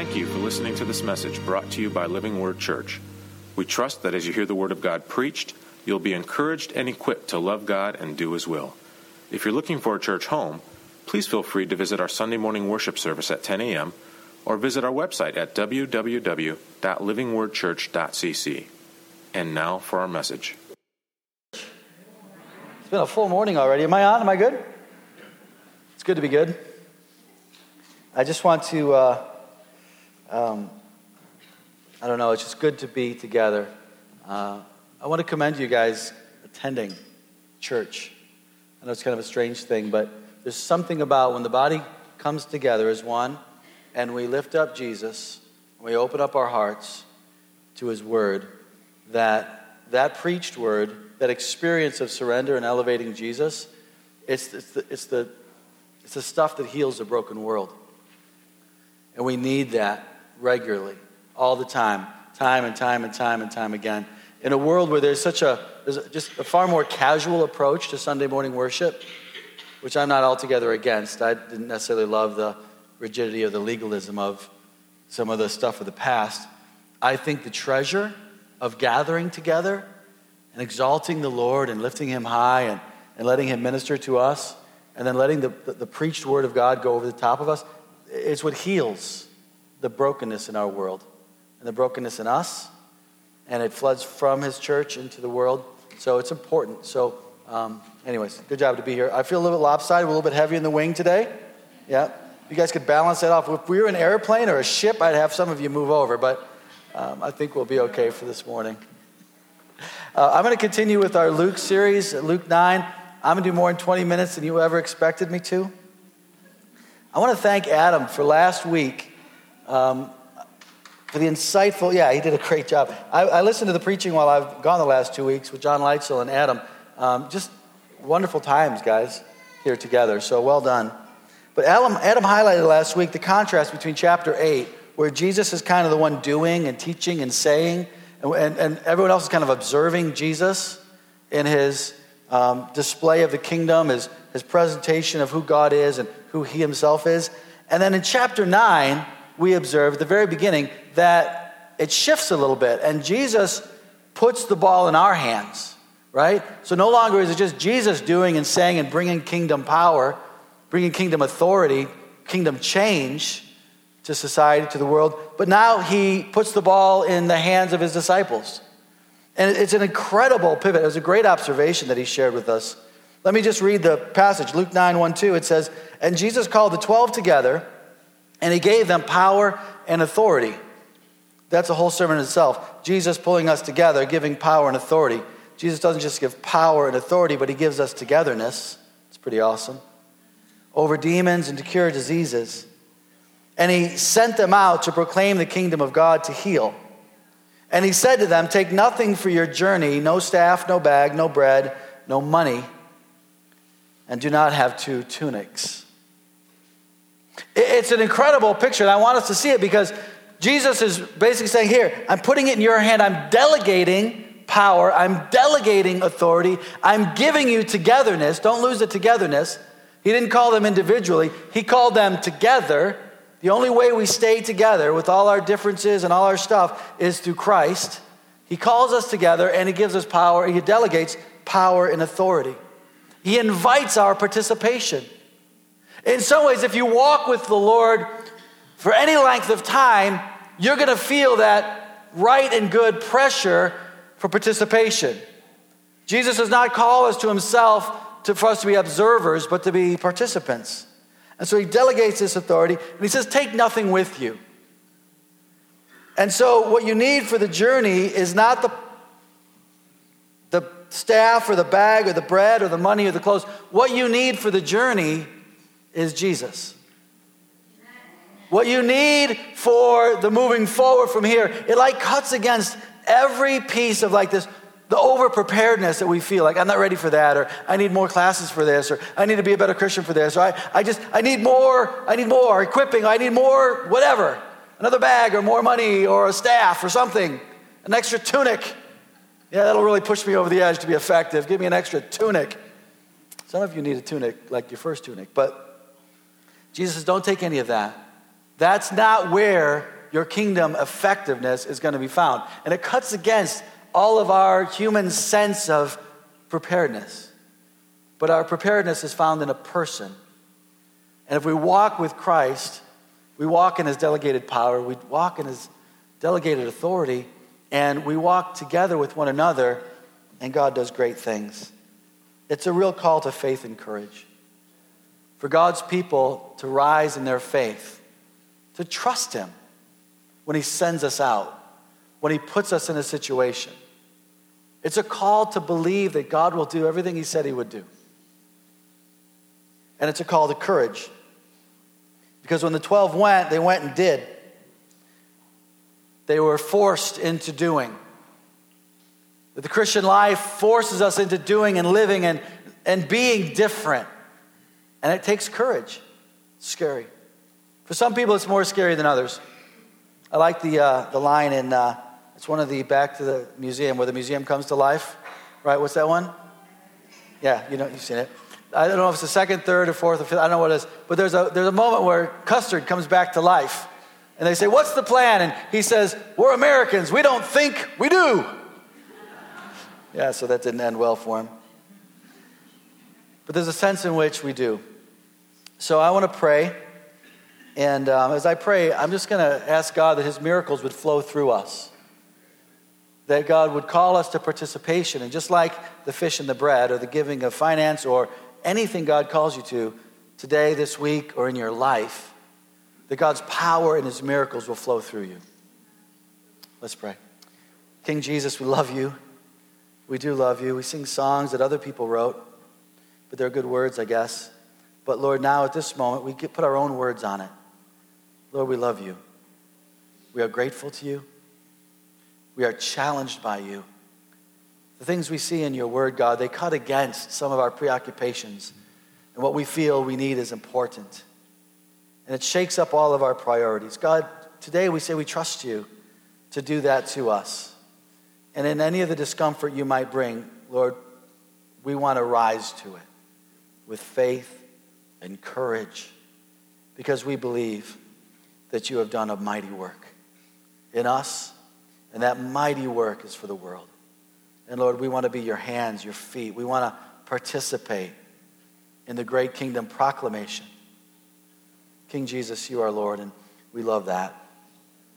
Thank you for listening to this message brought to you by Living Word Church. We trust that as you hear the Word of God preached, you'll be encouraged and equipped to love God and do His will. If you're looking for a church home, please feel free to visit our Sunday morning worship service at 10 a.m. or visit our website at www.livingwordchurch.cc. And now for our message. It's been a full morning already. Am I on? Am I good? It's good to be good. I just want to, uh, um, I don't know, it's just good to be together. Uh, I want to commend you guys attending church. I know it's kind of a strange thing, but there's something about when the body comes together as one and we lift up Jesus, and we open up our hearts to his word, that that preached word, that experience of surrender and elevating Jesus, it's, it's, the, it's, the, it's the stuff that heals a broken world. And we need that regularly, all the time, time and time and time and time again. In a world where there's such a, there's just a far more casual approach to Sunday morning worship, which I'm not altogether against. I didn't necessarily love the rigidity or the legalism of some of the stuff of the past. I think the treasure of gathering together and exalting the Lord and lifting Him high and, and letting Him minister to us and then letting the, the, the preached word of God go over the top of us, it's what heals the brokenness in our world and the brokenness in us. And it floods from His church into the world. So it's important. So, um, anyways, good job to be here. I feel a little bit lopsided, a little bit heavy in the wing today. Yeah. You guys could balance that off. If we were an airplane or a ship, I'd have some of you move over, but um, I think we'll be okay for this morning. Uh, I'm going to continue with our Luke series, Luke 9. I'm going to do more in 20 minutes than you ever expected me to. I want to thank Adam for last week um, for the insightful, yeah, he did a great job. I, I, listened to the preaching while I've gone the last two weeks with John Leitzel and Adam. Um, just wonderful times, guys, here together. So well done. But Adam, Adam highlighted last week the contrast between chapter 8, where Jesus is kind of the one doing and teaching and saying, and, and, and everyone else is kind of observing Jesus in his um, display of the kingdom, his, his presentation of who God is and who he himself is. And then in chapter 9, we observe at the very beginning that it shifts a little bit, and Jesus puts the ball in our hands, right? So no longer is it just Jesus doing and saying and bringing kingdom power bringing kingdom authority, kingdom change to society, to the world. But now he puts the ball in the hands of his disciples. And it's an incredible pivot. It was a great observation that he shared with us. Let me just read the passage Luke 9 1 2. It says, And Jesus called the 12 together, and he gave them power and authority. That's a whole sermon in itself. Jesus pulling us together, giving power and authority. Jesus doesn't just give power and authority, but he gives us togetherness. It's pretty awesome over demons and to cure diseases. And he sent them out to proclaim the kingdom of God to heal. And he said to them, Take nothing for your journey no staff, no bag, no bread, no money, and do not have two tunics. It's an incredible picture, and I want us to see it because Jesus is basically saying, Here, I'm putting it in your hand, I'm delegating power, I'm delegating authority, I'm giving you togetherness. Don't lose the togetherness. He didn't call them individually, He called them together. The only way we stay together with all our differences and all our stuff is through Christ. He calls us together and He gives us power, He delegates power and authority. He invites our participation. In some ways, if you walk with the Lord for any length of time, you're going to feel that right and good pressure for participation. Jesus does not call us to himself to, for us to be observers, but to be participants. And so he delegates this authority and he says, Take nothing with you. And so, what you need for the journey is not the, the staff or the bag or the bread or the money or the clothes. What you need for the journey is Jesus. What you need for the moving forward from here, it like cuts against every piece of like this the over preparedness that we feel like I'm not ready for that, or I need more classes for this, or I need to be a better Christian for this, or I, I just, I need more, I need more equipping, I need more whatever, another bag, or more money, or a staff, or something, an extra tunic. Yeah, that'll really push me over the edge to be effective. Give me an extra tunic. Some of you need a tunic like your first tunic, but Jesus says, don't take any of that. That's not where your kingdom effectiveness is going to be found. And it cuts against all of our human sense of preparedness. But our preparedness is found in a person. And if we walk with Christ, we walk in his delegated power, we walk in his delegated authority, and we walk together with one another, and God does great things. It's a real call to faith and courage. For God's people to rise in their faith, to trust him when he sends us out, when he puts us in a situation. It's a call to believe that God will do everything he said he would do. And it's a call to courage. Because when the 12 went, they went and did. They were forced into doing. That the Christian life forces us into doing and living and, and being different. And it takes courage. Scary. For some people, it's more scary than others. I like the, uh, the line in, uh, it's one of the Back to the Museum, where the museum comes to life. Right? What's that one? Yeah, you know, you've seen it. I don't know if it's the second, third, or fourth, or fifth. I don't know what it is. But there's a, there's a moment where Custer comes back to life. And they say, What's the plan? And he says, We're Americans. We don't think, we do. Yeah, so that didn't end well for him. But there's a sense in which we do. So I want to pray. And um, as I pray, I'm just going to ask God that his miracles would flow through us. That God would call us to participation. And just like the fish and the bread, or the giving of finance, or anything God calls you to today, this week, or in your life, that God's power and his miracles will flow through you. Let's pray. King Jesus, we love you. We do love you. We sing songs that other people wrote, but they're good words, I guess. But Lord, now at this moment, we put our own words on it. Lord, we love you. We are grateful to you. We are challenged by you. The things we see in your word, God, they cut against some of our preoccupations and what we feel we need is important. And it shakes up all of our priorities. God, today we say we trust you to do that to us. And in any of the discomfort you might bring, Lord, we want to rise to it with faith and courage because we believe that you have done a mighty work in us, and that mighty work is for the world. And Lord, we want to be your hands, your feet. We want to participate in the great kingdom proclamation. King Jesus, you are Lord, and we love that.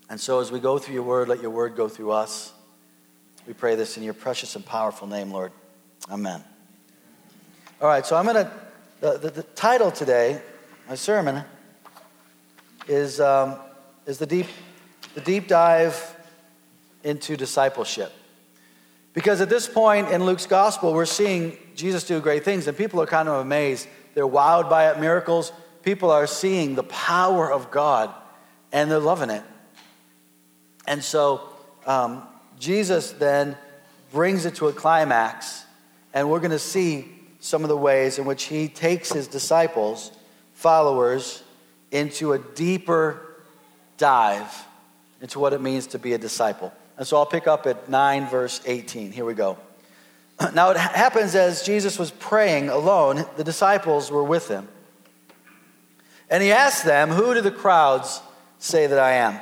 And so as we go through your word, let your word go through us. We pray this in your precious and powerful name, Lord. Amen. All right, so I'm going to, the, the, the, title today, my sermon, is, um, is the, deep, the deep dive into discipleship. Because at this point in Luke's gospel, we're seeing Jesus do great things, and people are kind of amazed. They're wowed by it, miracles. People are seeing the power of God, and they're loving it. And so um, Jesus then brings it to a climax, and we're going to see some of the ways in which he takes his disciples, followers, into a deeper dive into what it means to be a disciple. And so I'll pick up at 9, verse 18. Here we go. Now it happens as Jesus was praying alone, the disciples were with him. And he asked them, Who do the crowds say that I am?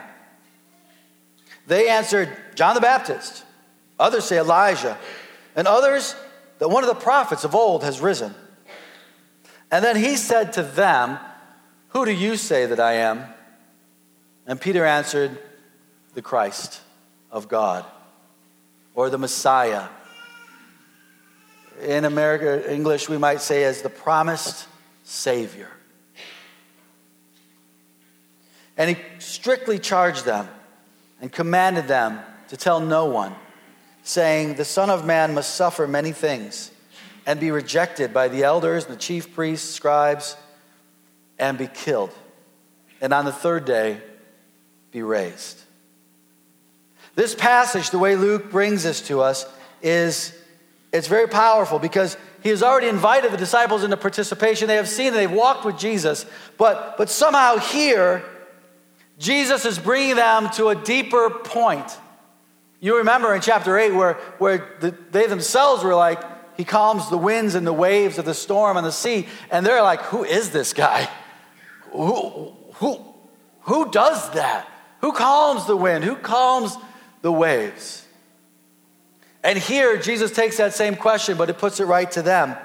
They answered, John the Baptist. Others say Elijah. And others that one of the prophets of old has risen. And then he said to them, Who do you say that I am? And Peter answered, The Christ of God, or the Messiah. In America, English, we might say as the promised Savior. And he strictly charged them and commanded them to tell no one, saying, The Son of Man must suffer many things and be rejected by the elders and the chief priests, scribes, and be killed, and on the third day be raised. This passage, the way Luke brings this to us, is it's very powerful because he has already invited the disciples into participation. They have seen they've walked with Jesus, but, but somehow here, Jesus is bringing them to a deeper point. You remember in chapter 8 where, where the, they themselves were like, he calms the winds and the waves of the storm and the sea, and they're like, who is this guy? Who, who, Who does that? Who calms the wind? Who calms the waves? And here, Jesus takes that same question, but it puts it right to them.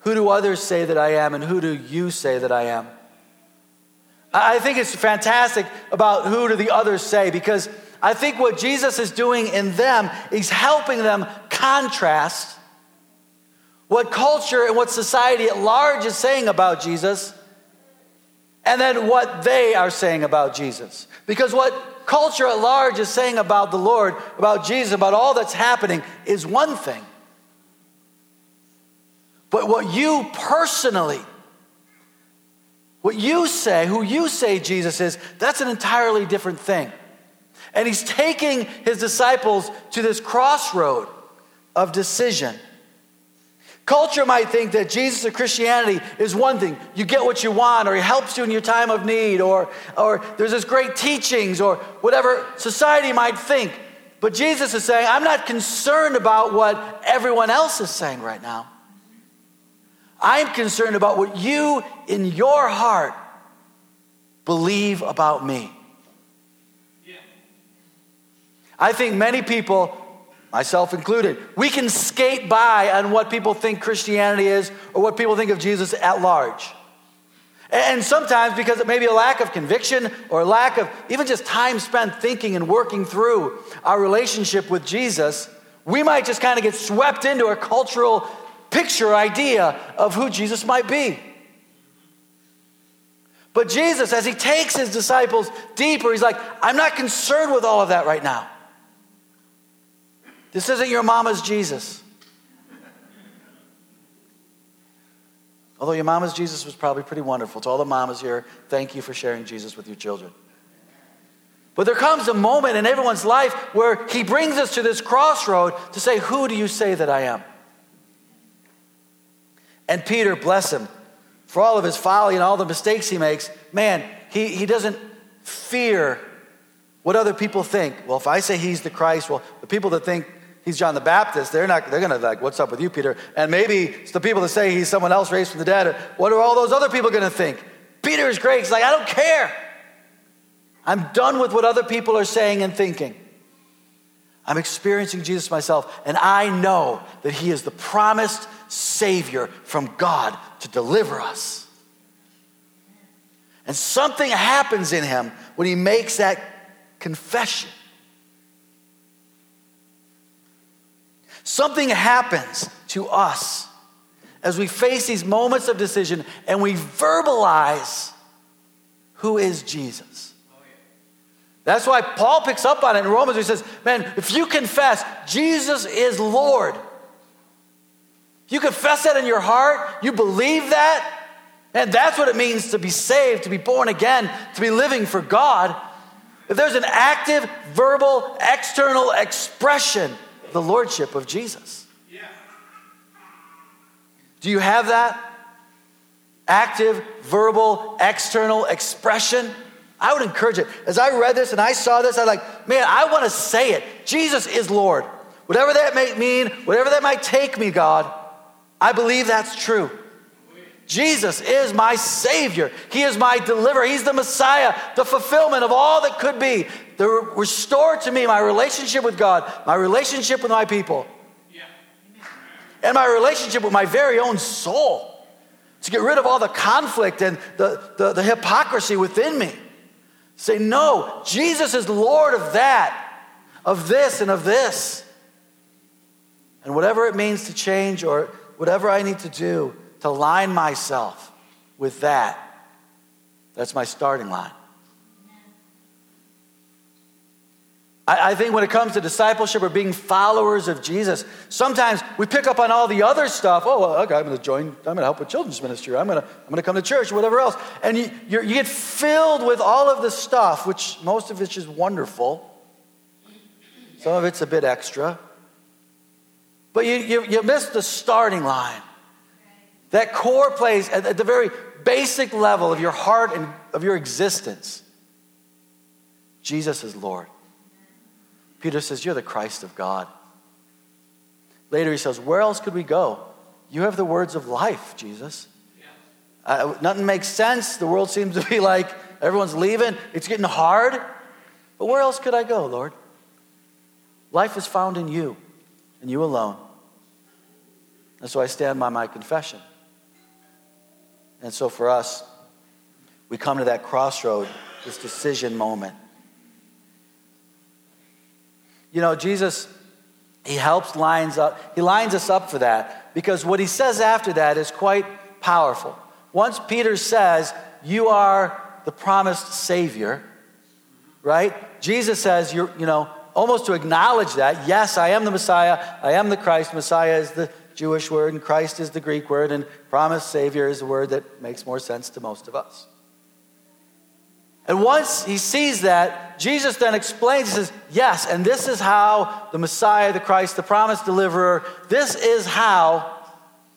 Who do others say that I am, and who do you say that I am? I think it's fantastic about who do the others say, because I think what Jesus is doing in them is helping them contrast what culture and what society at large is saying about Jesus, and then what they are saying about Jesus. Because what culture at large is saying about the Lord, about Jesus, about all that's happening is one thing. But what you personally, what you say, who you say Jesus is, that's an entirely different thing. And he's taking his disciples to this crossroad of decision. Culture might think that Jesus or Christianity is one thing. You get what you want, or he helps you in your time of need, or, or there's this great teachings, or whatever society might think. But Jesus is saying, I'm not concerned about what everyone else is saying right now. I'm concerned about what you in your heart believe about me. I think many people myself included. We can skate by on what people think Christianity is or what people think of Jesus at large. And sometimes because it may be a lack of conviction or lack of even just time spent thinking and working through our relationship with Jesus, we might just kind of get swept into a cultural picture idea of who Jesus might be. But Jesus, as he takes his disciples deeper, he's like, I'm not concerned with all of that right now. This isn't your mama's Jesus. Although your mama's Jesus was probably pretty wonderful. To all the mamas here, thank you for sharing Jesus with your children. But there comes a moment in everyone's life where he brings us to this crossroad to say, Who do you say that I am? And Peter, bless him, for all of his folly and all the mistakes he makes, man, he, he doesn't fear what other people think. Well, if I say he's the Christ, well, the people that think he's John the Baptist, they're not they're gonna like, what's up with you, Peter? And maybe it's the people that say he's someone else raised from the dead. What are all those other people gonna think? Peter is great. He's like, I don't care. I'm done with what other people are saying and thinking. I'm experiencing Jesus myself, and I know that He is the promised Savior from God to deliver us. And something happens in him when he makes that confession. Something happens to us as we face these moments of decision and we verbalize who is Jesus. That's why Paul picks up on it in Romans. He says, Man, if you confess Jesus is Lord, you confess that in your heart, you believe that, and that's what it means to be saved, to be born again, to be living for God. If there's an active, verbal, external expression the lordship of Jesus. Do you have that? Active, verbal, external expression? I would encourage it. As I read this and I saw this, I'm like, man, I want to say it. Jesus is Lord. Whatever that may mean, whatever that might take me, God, I believe that's true. Jesus is my Savior. He is my deliverer. He's the Messiah, the fulfillment of all that could be. The restore to me my relationship with God, my relationship with my people, and my relationship with my very own soul. To get rid of all the conflict and the, the, the hypocrisy within me. Say, no, Jesus is Lord of that, of this, and of this. And whatever it means to change or whatever I need to do, to line myself with that. That's my starting line. I, think when it comes to discipleship or being followers of Jesus, sometimes we pick up on all the other stuff. Oh, well, okay, I'm going to join, I'm going to help with children's ministry. I'm going to, I'm going to come to church, whatever else. And you, you get filled with all of the stuff, which most of it's just wonderful. Some of it's a bit extra. But you, you, you miss the starting line. That core place at, at the very basic level of your heart and of your existence. Jesus is Lord. Peter says, You're the Christ of God. Later he says, Where else could we go? You have the words of life, Jesus. Uh, nothing makes sense. The world seems to be like Everyone's leaving. It's getting hard. But where else could I go, Lord? Life is found in you and you alone. And so I stand by my confession. And so for us, we come to that crossroad, this decision moment. You know, Jesus, he helps lines up, he lines us up for that because what he says after that is quite powerful. Once Peter says, You are the promised Savior, right? Jesus says, You're, you know, almost to acknowledge that, yes, I am the Messiah, I am the Christ. Messiah is the Jewish word, and Christ is the Greek word, and promised Savior is a word that makes more sense to most of us. And once he sees that, Jesus then explains, he says, Yes, and this is how the Messiah, the Christ, the promised deliverer, this is how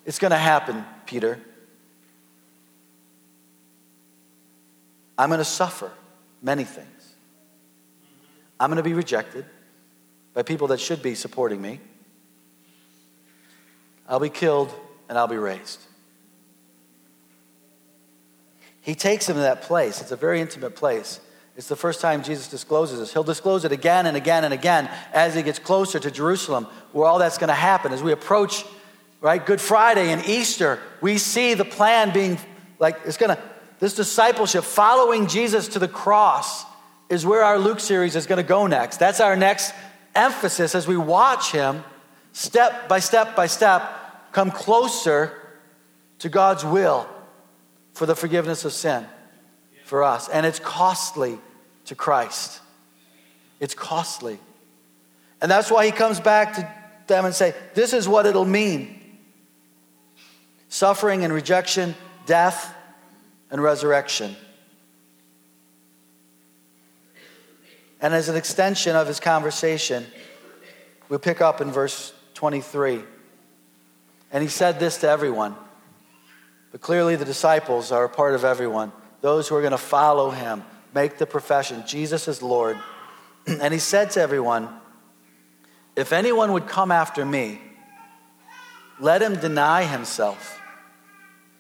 it's going to happen, Peter. I'm going to suffer many things. I'm going to be rejected by people that should be supporting me. I'll be killed and I'll be raised. He takes him to that place. It's a very intimate place. It's the first time Jesus discloses this. He'll disclose it again and again and again as he gets closer to Jerusalem, where all that's going to happen. As we approach, right, Good Friday and Easter, we see the plan being like it's going to, this discipleship, following Jesus to the cross, is where our Luke series is going to go next. That's our next emphasis as we watch him step by step by step come closer to God's will for the forgiveness of sin for us. And it's costly to Christ. It's costly. And that's why he comes back to them and say, this is what it'll mean. Suffering and rejection, death and resurrection. And as an extension of his conversation, we pick up in verse 23. And he said this to everyone but clearly, the disciples are a part of everyone. Those who are going to follow him, make the profession Jesus is Lord. and he said to everyone, If anyone would come after me, let him deny himself,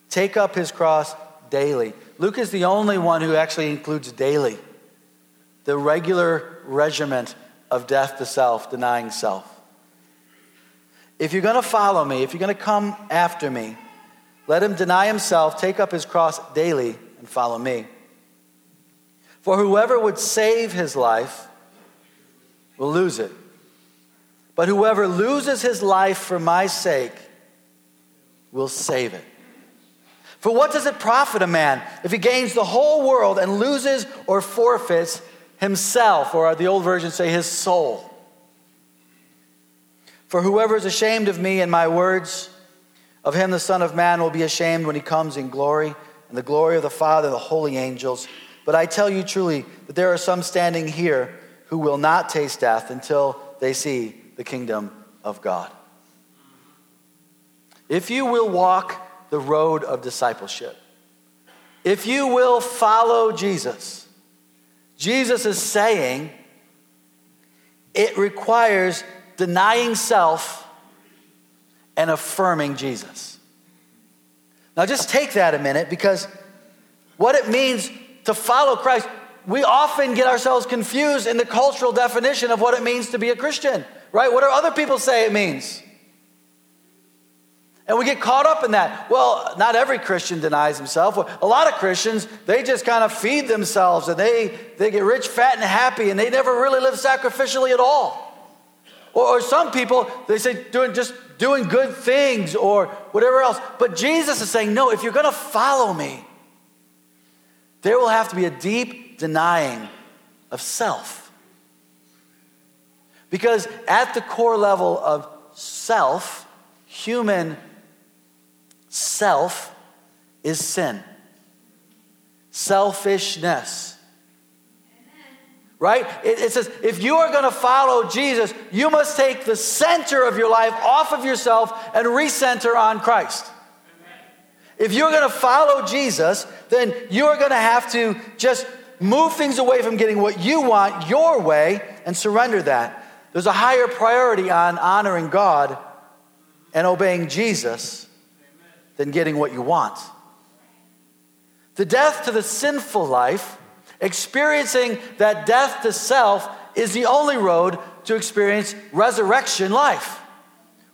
take up his cross daily. Luke is the only one who actually includes daily, the regular regiment of death to self, denying self. If you're going to follow me, if you're going to come after me, let him deny himself, take up his cross daily, and follow me. For whoever would save his life will lose it. But whoever loses his life for my sake will save it. For what does it profit a man if he gains the whole world and loses or forfeits himself, or the old version say his soul? For whoever is ashamed of me and my words, of him the Son of Man will be ashamed when he comes in glory, and the glory of the Father the holy angels. But I tell you truly that there are some standing here who will not taste death until they see the kingdom of God. If you will walk the road of discipleship, if you will follow Jesus, Jesus is saying it requires denying self and affirming Jesus. Now, just take that a minute because what it means to follow Christ, we often get ourselves confused in the cultural definition of what it means to be a Christian, right? What do other people say it means? And we get caught up in that. Well, not every Christian denies himself. A lot of Christians, they just kind of feed themselves and they, they get rich, fat, and happy, and they never really live sacrificially at all. Or, or some people, they say doing just doing good things or whatever else. But Jesus is saying, no, if you're going to follow me, there will have to be a deep denying of self. Because at the core level of self, human self is sin, selfishness right? It, it, says, if you are going to follow Jesus, you must take the center of your life off of yourself and recenter on Christ. If you're going to follow Jesus, then you're going to have to just move things away from getting what you want your way and surrender that. There's a higher priority on honoring God and obeying Jesus than getting what you want. The death to the sinful life Experiencing that death to self is the only road to experience resurrection life.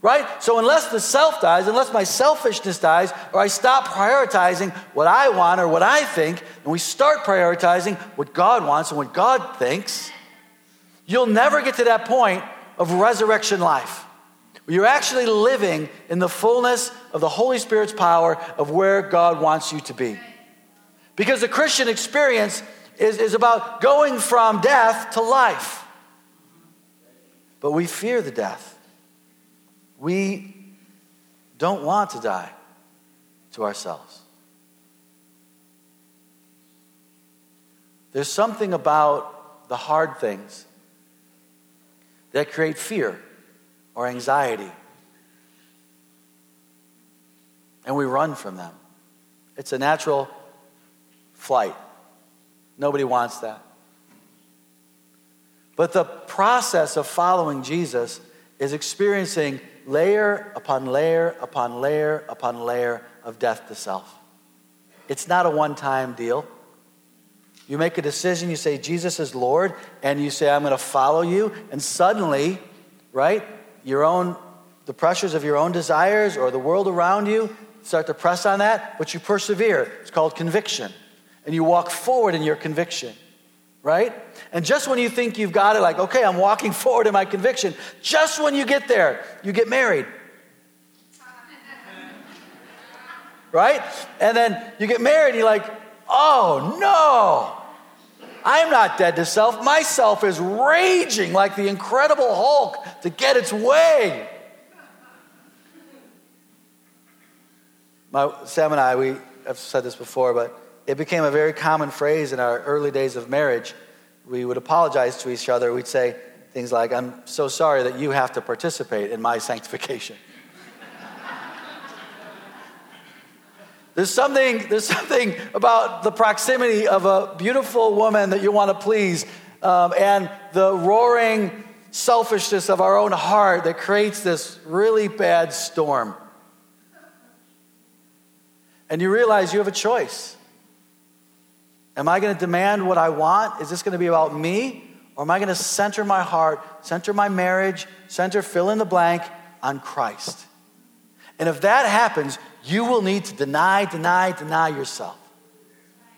Right? So, unless the self dies, unless my selfishness dies, or I stop prioritizing what I want or what I think, and we start prioritizing what God wants and what God thinks, you'll never get to that point of resurrection life. You're actually living in the fullness of the Holy Spirit's power of where God wants you to be. Because the Christian experience is, is about going from death to life. But we fear the death. We don't want to die to ourselves. There's something about the hard things that create fear or anxiety. And we run from them. It's a natural flight. Nobody wants that. But the process of following Jesus is experiencing layer upon layer upon layer upon layer of death to self. It's not a one time deal. You make a decision, you say, Jesus is Lord, and you say, I'm going to follow you, and suddenly, right, your own, the pressures of your own desires or the world around you start to press on that, but you persevere. It's called conviction. And you walk forward in your conviction, right? And just when you think you've got it, like, okay, I'm walking forward in my conviction, just when you get there, you get married. Right? And then you get married, and you're like, oh no, I'm not dead to self. Myself is raging like the incredible Hulk to get its way. My, Sam and I, we have said this before, but it became a very common phrase in our early days of marriage we would apologize to each other. We'd say things like, I'm so sorry that you have to participate in my sanctification. there's, something, there's something about the proximity of a beautiful woman that you want to please um, and the roaring selfishness of our own heart that creates this really bad storm. And you realize you have a choice. Am I going to demand what I want? Is this going to be about me? Or am I going to center my heart, center my marriage, center fill in the blank on Christ? And if that happens, you will need to deny, deny, deny yourself.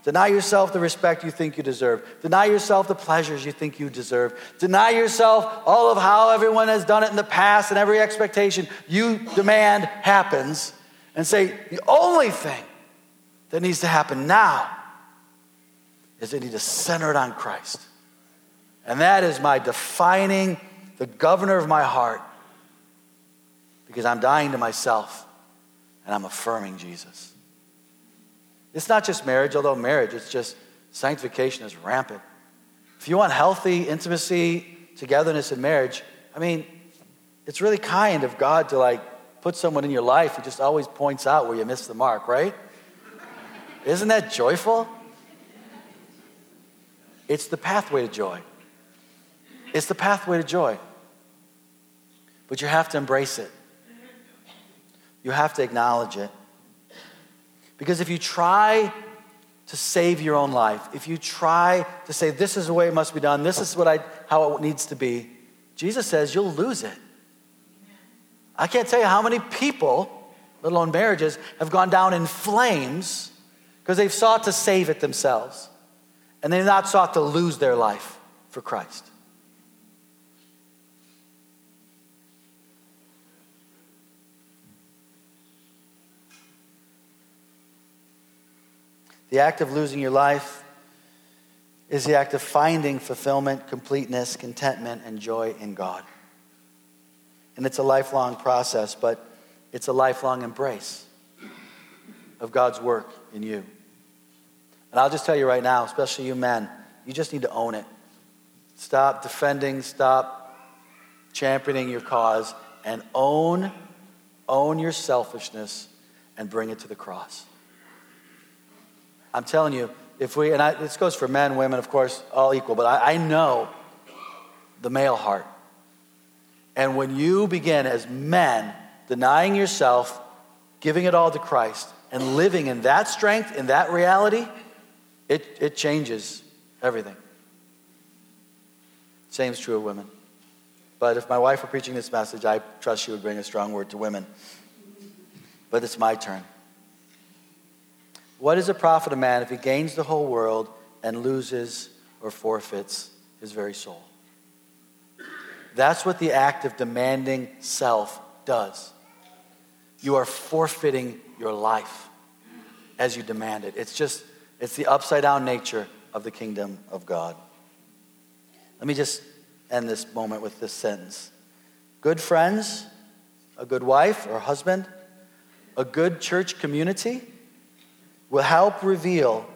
Deny yourself the respect you think you deserve. Deny yourself the pleasures you think you deserve. Deny yourself all of how everyone has done it in the past and every expectation you demand happens. And say, the only thing that needs to happen now is I need to center it on Christ. And that is my defining, the governor of my heart, because I'm dying to myself and I'm affirming Jesus. It's not just marriage, although marriage, it's just sanctification is rampant. If you want healthy intimacy, togetherness in marriage, I mean, it's really kind of God to like put someone in your life who just always points out where you miss the mark, right? Isn't that joyful? It's the pathway to joy. It's the pathway to joy. But you have to embrace it. You have to acknowledge it. Because if you try to save your own life, if you try to say, this is the way it must be done, this is what I, how it needs to be, Jesus says you'll lose it. I can't tell you how many people, let alone marriages, have gone down in flames because they've sought to save it themselves and they've not sought to lose their life for Christ. The act of losing your life is the act of finding fulfillment, completeness, contentment, and joy in God. And it's a lifelong process, but it's a lifelong embrace of God's work in you. And I'll just tell you right now, especially you men, you just need to own it. Stop defending, stop championing your cause, and own, own your selfishness and bring it to the cross. I'm telling you, if we, and I, this goes for men, women, of course, all equal, but I, I know the male heart. And when you begin as men denying yourself, giving it all to Christ, and living in that strength, in that reality, it, it changes Everything. Same is true of women. But if my wife were preaching this message, I trust she would bring a strong word to women. But it's my turn. What is a profit a man if he gains the whole world and loses or forfeits his very soul? That's what the act of demanding self does. You are forfeiting your life as you demand it. It's just, it's the upside down nature of the kingdom of God. Let me just end this moment with this sentence Good friends, a good wife or husband, a good church community will help reveal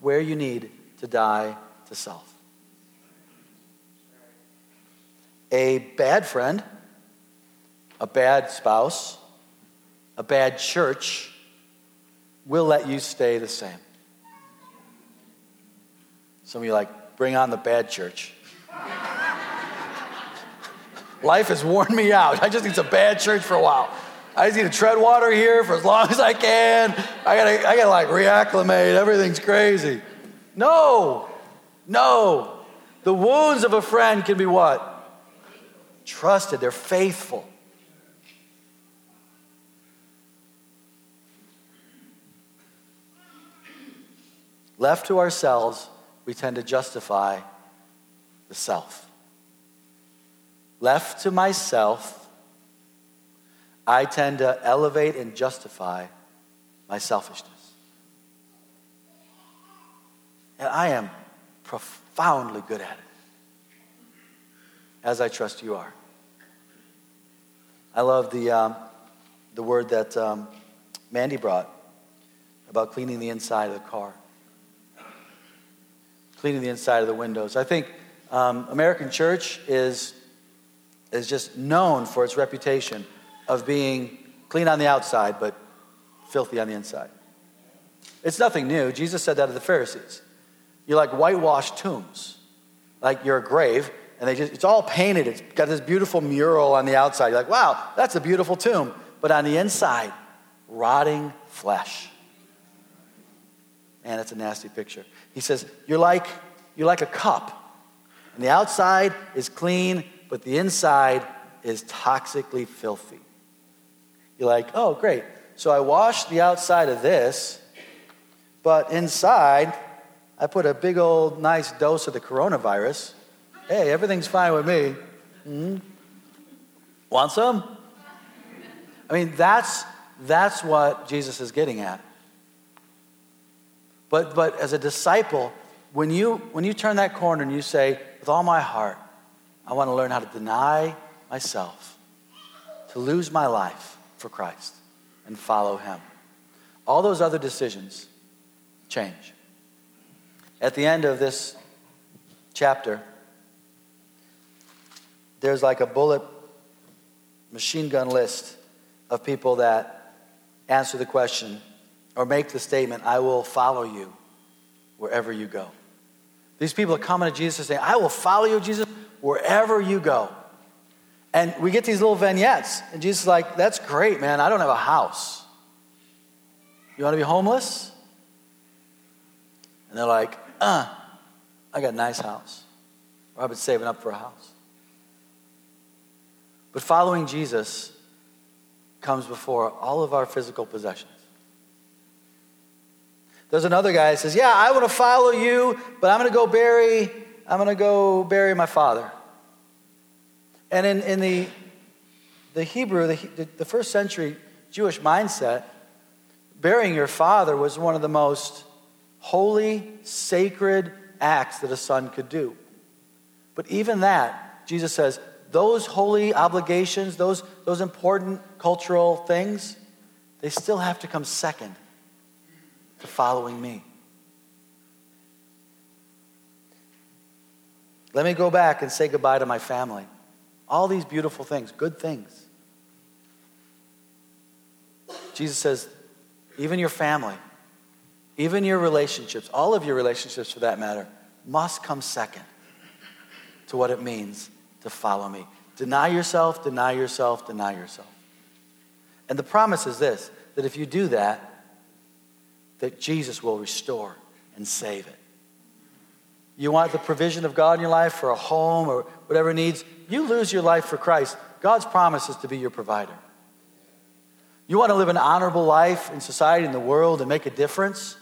where you need to die to self. A bad friend, a bad spouse, a bad church will let you stay the same. Some of you like, bring on the bad church. Life has worn me out. I just need some bad church for a while. I just need to tread water here for as long as I can. I gotta, I gotta like reacclimate. Everything's crazy. No, no. The wounds of a friend can be what? Trusted. They're faithful. Left to ourselves, we tend to justify the self. Left to myself, I tend to elevate and justify my selfishness. And I am profoundly good at it, as I trust you are. I love the, um, the word that um, Mandy brought about cleaning the inside of the car, cleaning the inside of the windows. I think um, American church is is just known for its reputation of being clean on the outside, but filthy on the inside. It's nothing new. Jesus said that to the Pharisees. You're like whitewashed tombs, like you're a grave, and they just, it's all painted. It's got this beautiful mural on the outside. You're like, wow, that's a beautiful tomb. But on the inside, rotting flesh. Man, that's a nasty picture. He says, you're like, you're like a cup. And the outside is clean, but the inside is toxically filthy. You're like, oh, great. So I washed the outside of this, but inside, I put a big old nice dose of the coronavirus. Hey, everything's fine with me. Mm-hmm. Want some? I mean, that's, that's what Jesus is getting at. But, but as a disciple, when you, when you turn that corner and you say, with all my heart, I want to learn how to deny myself, to lose my life for Christ and follow Him. All those other decisions change. At the end of this chapter, there's like a bullet machine gun list of people that answer the question or make the statement, I will follow you wherever you go. These people are coming to Jesus and saying, I will follow you, Jesus, wherever you go. And we get these little vignettes, and Jesus is like, That's great, man. I don't have a house. You want to be homeless? And they're like, Uh, I got a nice house. Or I've been saving up for a house. But following Jesus comes before all of our physical possessions. There's another guy that says, Yeah, I want to follow you, but I'm going to go bury I'm going to go bury my father. And in, in the, the Hebrew, the, the first century Jewish mindset, burying your father was one of the most holy, sacred acts that a son could do. But even that, Jesus says, those holy obligations, those, those important cultural things, they still have to come second to following me. Let me go back and say goodbye to my family. All these beautiful things, good things. Jesus says, even your family, even your relationships, all of your relationships for that matter, must come second to what it means to follow me. Deny yourself, deny yourself, deny yourself. And the promise is this that if you do that, that Jesus will restore and save it. You want the provision of God in your life for a home or whatever needs. You lose your life for Christ. God's promise is to be your provider. You want to live an honorable life in society, in the world, and make a difference?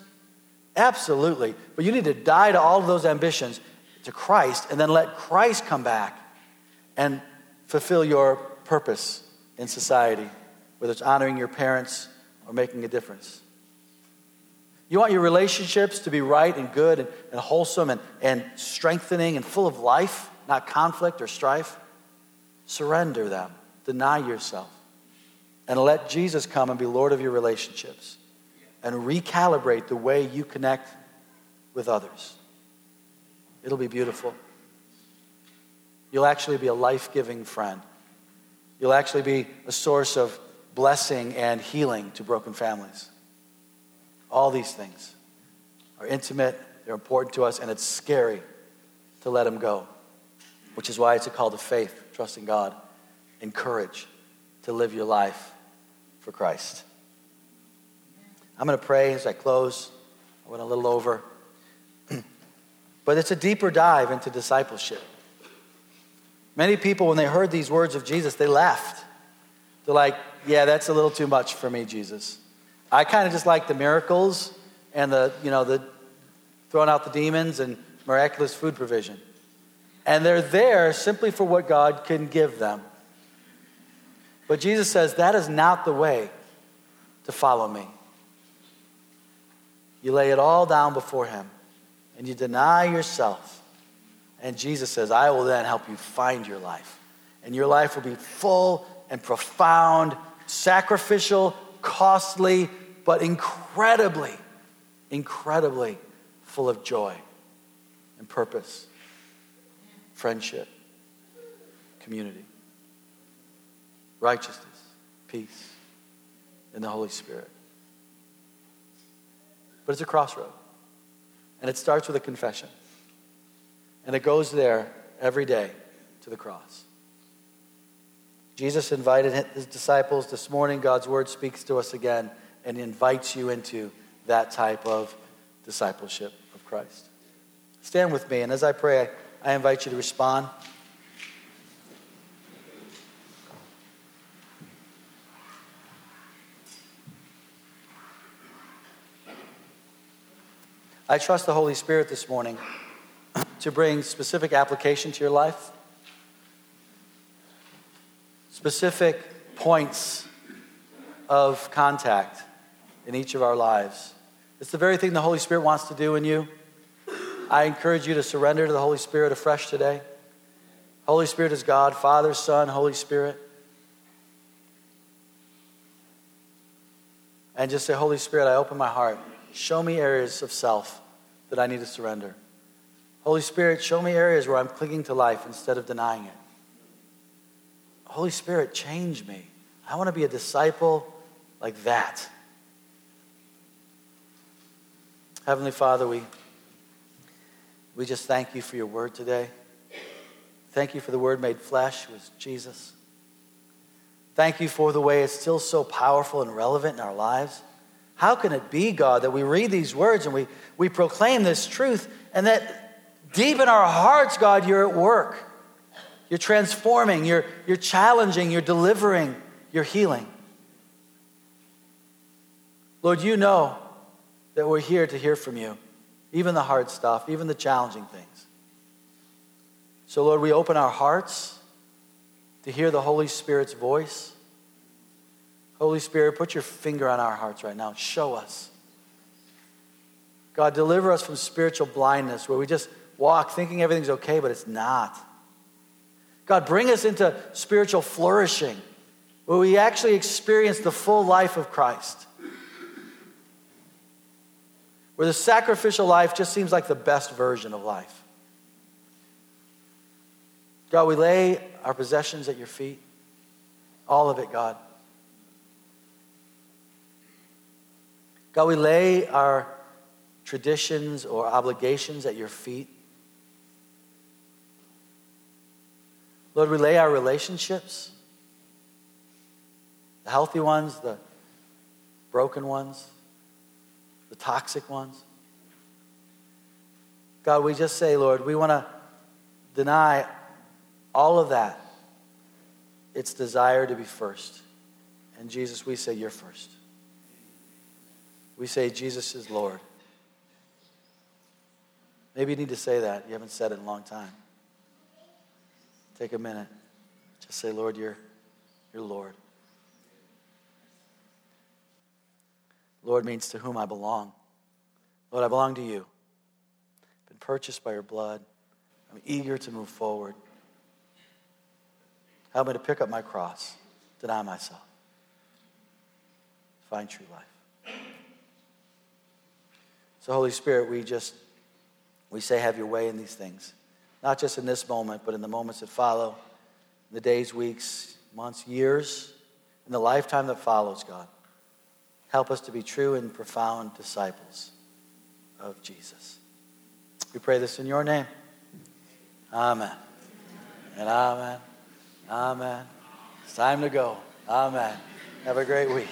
Absolutely. But you need to die to all of those ambitions to Christ and then let Christ come back and fulfill your purpose in society, whether it's honoring your parents or making a difference. You want your relationships to be right and good and, and wholesome and, and strengthening and full of life, not conflict or strife? Surrender them. Deny yourself. And let Jesus come and be Lord of your relationships and recalibrate the way you connect with others. It'll be beautiful. You'll actually be a life giving friend. You'll actually be a source of blessing and healing to broken families. All these things are intimate, they're important to us, and it's scary to let them go, which is why it's a call to faith, trusting God, and courage to live your life for Christ. I'm going to pray as I close. I went a little over. but it's a deeper dive into discipleship. Many people, when they heard these words of Jesus, they left. They're like, yeah, that's a little too much for me, Jesus. I kind of just like the miracles and the, you know, the throwing out the demons and miraculous food provision. And they're there simply for what God can give them. But Jesus says that is not the way to follow me. You lay it all down before Him and you deny yourself. And Jesus says, I will then help you find your life. And your life will be full and profound, sacrificial, costly, but incredibly, incredibly full of joy and purpose, friendship, community, righteousness, peace, and the Holy Spirit. But it's a crossroad. And it starts with a confession. And it goes there every day to the cross. Jesus invited his disciples this morning. God's word speaks to us again and invites you into that type of discipleship of Christ. Stand with me, and as I pray, I, invite you to respond. I trust the Holy Spirit this morning to bring specific application to your life specific points of contact in each of our lives. It's the very thing the Holy Spirit wants to do in you. I encourage you to surrender to the Holy Spirit afresh today. Holy Spirit is God, Father, Son, Holy Spirit. And just say, Holy Spirit, I open my heart. Show me areas of self that I need to surrender. Holy Spirit, show me areas where I'm clinging to life instead of denying it. Holy Spirit, change me. I want to be a disciple like that. Heavenly Father, we, we just thank you for your word today. Thank you for the word made flesh was Jesus. Thank you for the way it's still so powerful and relevant in our lives. How can it be, God, that we read these words and we, we proclaim this truth and that deep in our hearts, God, you're at work? You're transforming, you're, you're challenging, you're delivering, you're healing. Lord, you know that we're here to hear from you, even the hard stuff, even the challenging things. So, Lord, we open our hearts to hear the Holy Spirit's voice. Holy Spirit, put your finger on our hearts right now. Show us. God, deliver us from spiritual blindness where we just walk thinking everything's okay, but it's not. God, bring us into spiritual flourishing where we actually experience the full life of Christ. Where the sacrificial life just seems like the best version of life. God, we lay our possessions at your feet. All of it, God. God, we lay our traditions or obligations at your feet. Lord, we lay our relationships, the healthy ones, the broken ones, the toxic ones. God, we just say, Lord, we want to deny all of that. Its desire to be first. And Jesus, we say, You're first. We say, Jesus is Lord. Maybe you need to say that. You haven't said it in a long time. Take a minute. Just say, Lord, you're, you're Lord. Lord means to whom I belong. Lord, I belong to you. I've been purchased by your blood. I'm eager to move forward. Help me to pick up my cross, deny myself, find true life. So, Holy Spirit, we just we say, have your way in these things. Not just in this moment, but in the moments that follow, in the days, weeks, months, years, in the lifetime that follows, God. Help us to be true and profound disciples of Jesus. We pray this in your name. Amen. And amen. Amen. It's time to go. Amen. Have a great week.